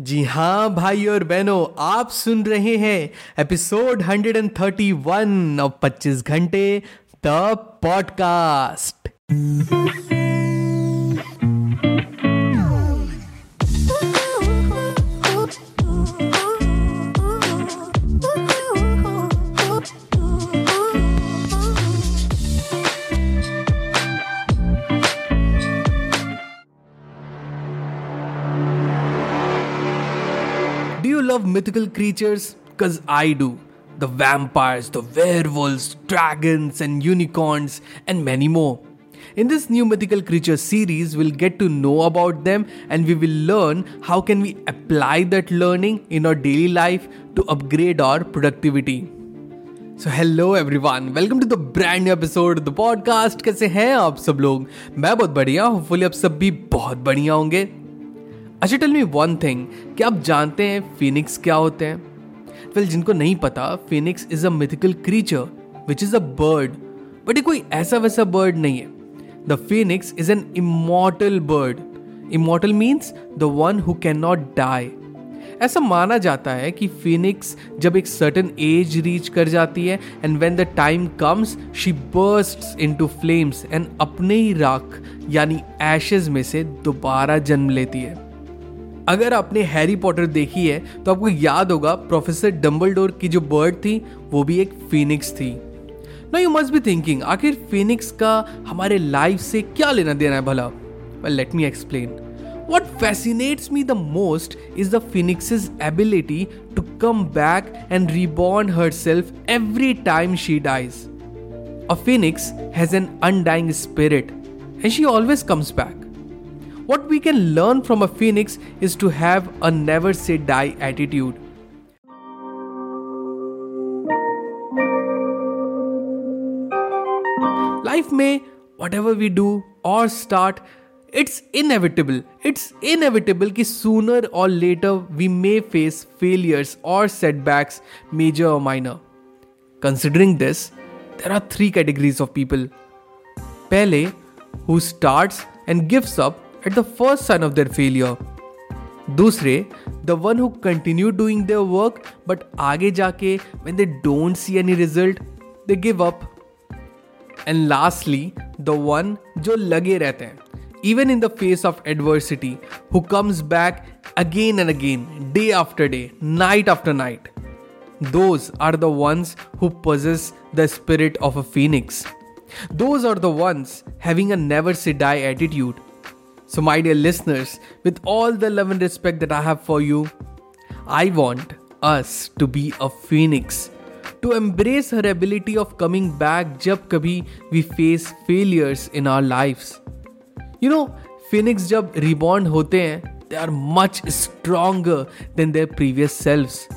जी हाँ भाई और बहनों, आप सुन रहे हैं एपिसोड 131 ऑफ़ 25 घंटे, the podcast. love mythical creatures? Because I do. The vampires, the werewolves, dragons, and unicorns, and many more. In this new mythical creature series, we'll get to know about them and we will learn how can we apply that learning in our daily life to upgrade our productivity. So hello everyone welcome to the brand new episode the podcast कैसे हैं आप सब लोग मैं बहुत बढ़िया hopefully आप सब भी बहुत बढ़िया होंगे अच्छा टेल मी वन थिंग क्या आप जानते हैं फिनिक्स क्या होते हैं? Well, जिनको नहीं पता phoenix is a mythical creature which is a bird but ये कोई ऐसा वैसा बर्ड नहीं है। The phoenix is an immortal bird immortal means the one who can not die ऐसा माना जाता है कि फिनिक्स जब एक सर्टन एज रीच कर जाती है and when the time comes she burst into flames and अपने ही राख यानी एशेज में से दोबारा जन्म लेती है। अगर आपने हैरी पॉटर देखी है तो आपको याद होगा प्रोफेसर डम्बलडोर की जो बर्ड थी, वो भी एक फिनिक्स थी। No you must be thinking आखिर फिनिक्स का हमारे लाइफ से क्या लेना देना है भला? Well let me explain what fascinates me the most is the phoenix ability to come back and reborn herself every time she dies a phoenix has an undying spirit and she always comes back What we can learn from a phoenix is to have a never say die attitude. Life may, whatever we do or start, it's inevitable. It's inevitable कि sooner or later we may face failures or setbacks, major or minor. Considering this, there are three categories of people. Pele, who starts and gives up at the first sign of their failure. दूसरे the one who continue doing their work but आगे जाके when they don't see any result they give up and lastly the one जो लगे रहते हैं even in the face of adversity who comes back again and again day after day night after night those are the ones who possess the spirit of a phoenix those are the ones having a never say die attitude so, my dear listeners, with all the love and respect that I have for you, I want us to be a phoenix, to embrace her ability of coming back jab kabhi we face failures in our lives. You know, phoenix jab reborn hote hain, they are much stronger than their previous selves.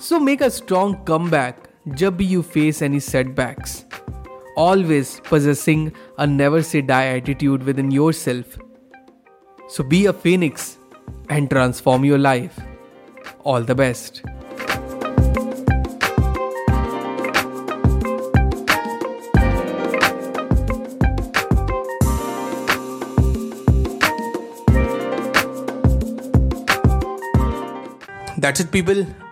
So make a strong comeback jab you face any setbacks. Always possessing a never say die attitude within yourself so be a phoenix and transform your life. All the best. That's it, people.